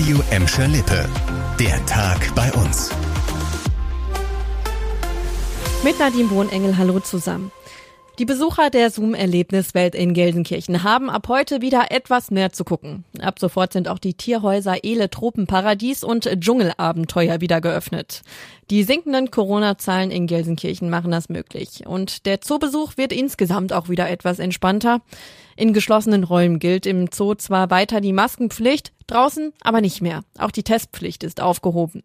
Radio Emscher Lippe. Der Tag bei uns. Mit Nadine Bohnengel, hallo zusammen. Die Besucher der Zoom-Erlebniswelt in Gelsenkirchen haben ab heute wieder etwas mehr zu gucken. Ab sofort sind auch die Tierhäuser Ele Tropenparadies und Dschungelabenteuer wieder geöffnet. Die sinkenden Corona-Zahlen in Gelsenkirchen machen das möglich. Und der Zoobesuch wird insgesamt auch wieder etwas entspannter. In geschlossenen Räumen gilt im Zoo zwar weiter die Maskenpflicht, draußen aber nicht mehr. Auch die Testpflicht ist aufgehoben.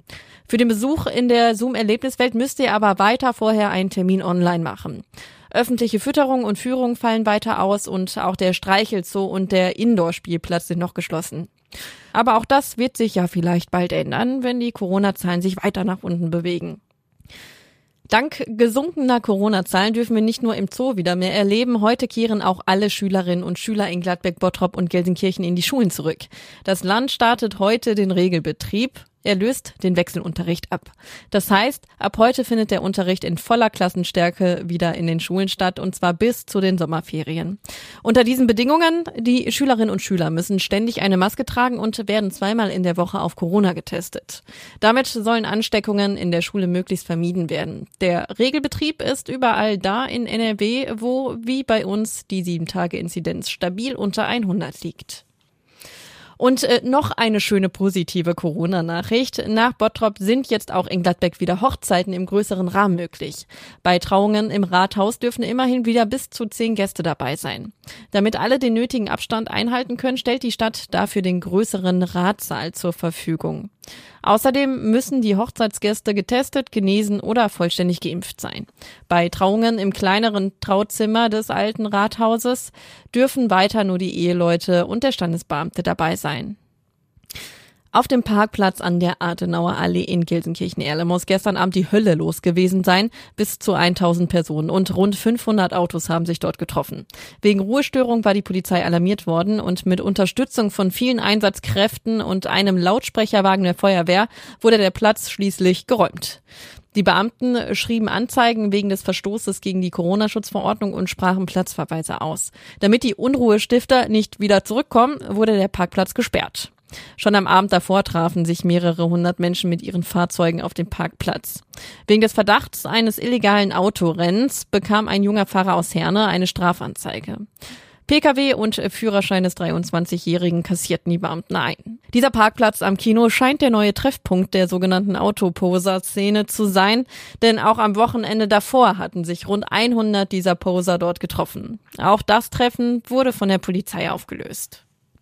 Für den Besuch in der Zoom-Erlebniswelt müsst ihr aber weiter vorher einen Termin online machen. Öffentliche Fütterung und Führung fallen weiter aus und auch der Streichelzoo und der Indoor-Spielplatz sind noch geschlossen. Aber auch das wird sich ja vielleicht bald ändern, wenn die Corona-Zahlen sich weiter nach unten bewegen. Dank gesunkener Corona-Zahlen dürfen wir nicht nur im Zoo wieder mehr erleben. Heute kehren auch alle Schülerinnen und Schüler in Gladbeck, Bottrop und Gelsenkirchen in die Schulen zurück. Das Land startet heute den Regelbetrieb. Er löst den Wechselunterricht ab. Das heißt, ab heute findet der Unterricht in voller Klassenstärke wieder in den Schulen statt und zwar bis zu den Sommerferien. Unter diesen Bedingungen, die Schülerinnen und Schüler müssen ständig eine Maske tragen und werden zweimal in der Woche auf Corona getestet. Damit sollen Ansteckungen in der Schule möglichst vermieden werden. Der Regelbetrieb ist überall da in NRW, wo wie bei uns die 7-Tage-Inzidenz stabil unter 100 liegt. Und äh, noch eine schöne positive Corona-Nachricht. Nach Bottrop sind jetzt auch in Gladbeck wieder Hochzeiten im größeren Rahmen möglich. Bei Trauungen im Rathaus dürfen immerhin wieder bis zu zehn Gäste dabei sein. Damit alle den nötigen Abstand einhalten können, stellt die Stadt dafür den größeren Ratsaal zur Verfügung. Außerdem müssen die Hochzeitsgäste getestet, genesen oder vollständig geimpft sein. Bei Trauungen im kleineren Trauzimmer des alten Rathauses dürfen weiter nur die Eheleute und der Standesbeamte dabei sein. Auf dem Parkplatz an der Adenauer Allee in Gelsenkirchen-Erle muss gestern Abend die Hölle los gewesen sein. Bis zu 1000 Personen und rund 500 Autos haben sich dort getroffen. Wegen Ruhestörung war die Polizei alarmiert worden und mit Unterstützung von vielen Einsatzkräften und einem Lautsprecherwagen der Feuerwehr wurde der Platz schließlich geräumt. Die Beamten schrieben Anzeigen wegen des Verstoßes gegen die Corona-Schutzverordnung und sprachen Platzverweise aus. Damit die Unruhestifter nicht wieder zurückkommen, wurde der Parkplatz gesperrt. Schon am Abend davor trafen sich mehrere hundert Menschen mit ihren Fahrzeugen auf dem Parkplatz. Wegen des Verdachts eines illegalen Autorennens bekam ein junger Fahrer aus Herne eine Strafanzeige. Pkw und Führerschein des 23-Jährigen kassierten die Beamten ein. Dieser Parkplatz am Kino scheint der neue Treffpunkt der sogenannten Autoposer-Szene zu sein, denn auch am Wochenende davor hatten sich rund 100 dieser Poser dort getroffen. Auch das Treffen wurde von der Polizei aufgelöst.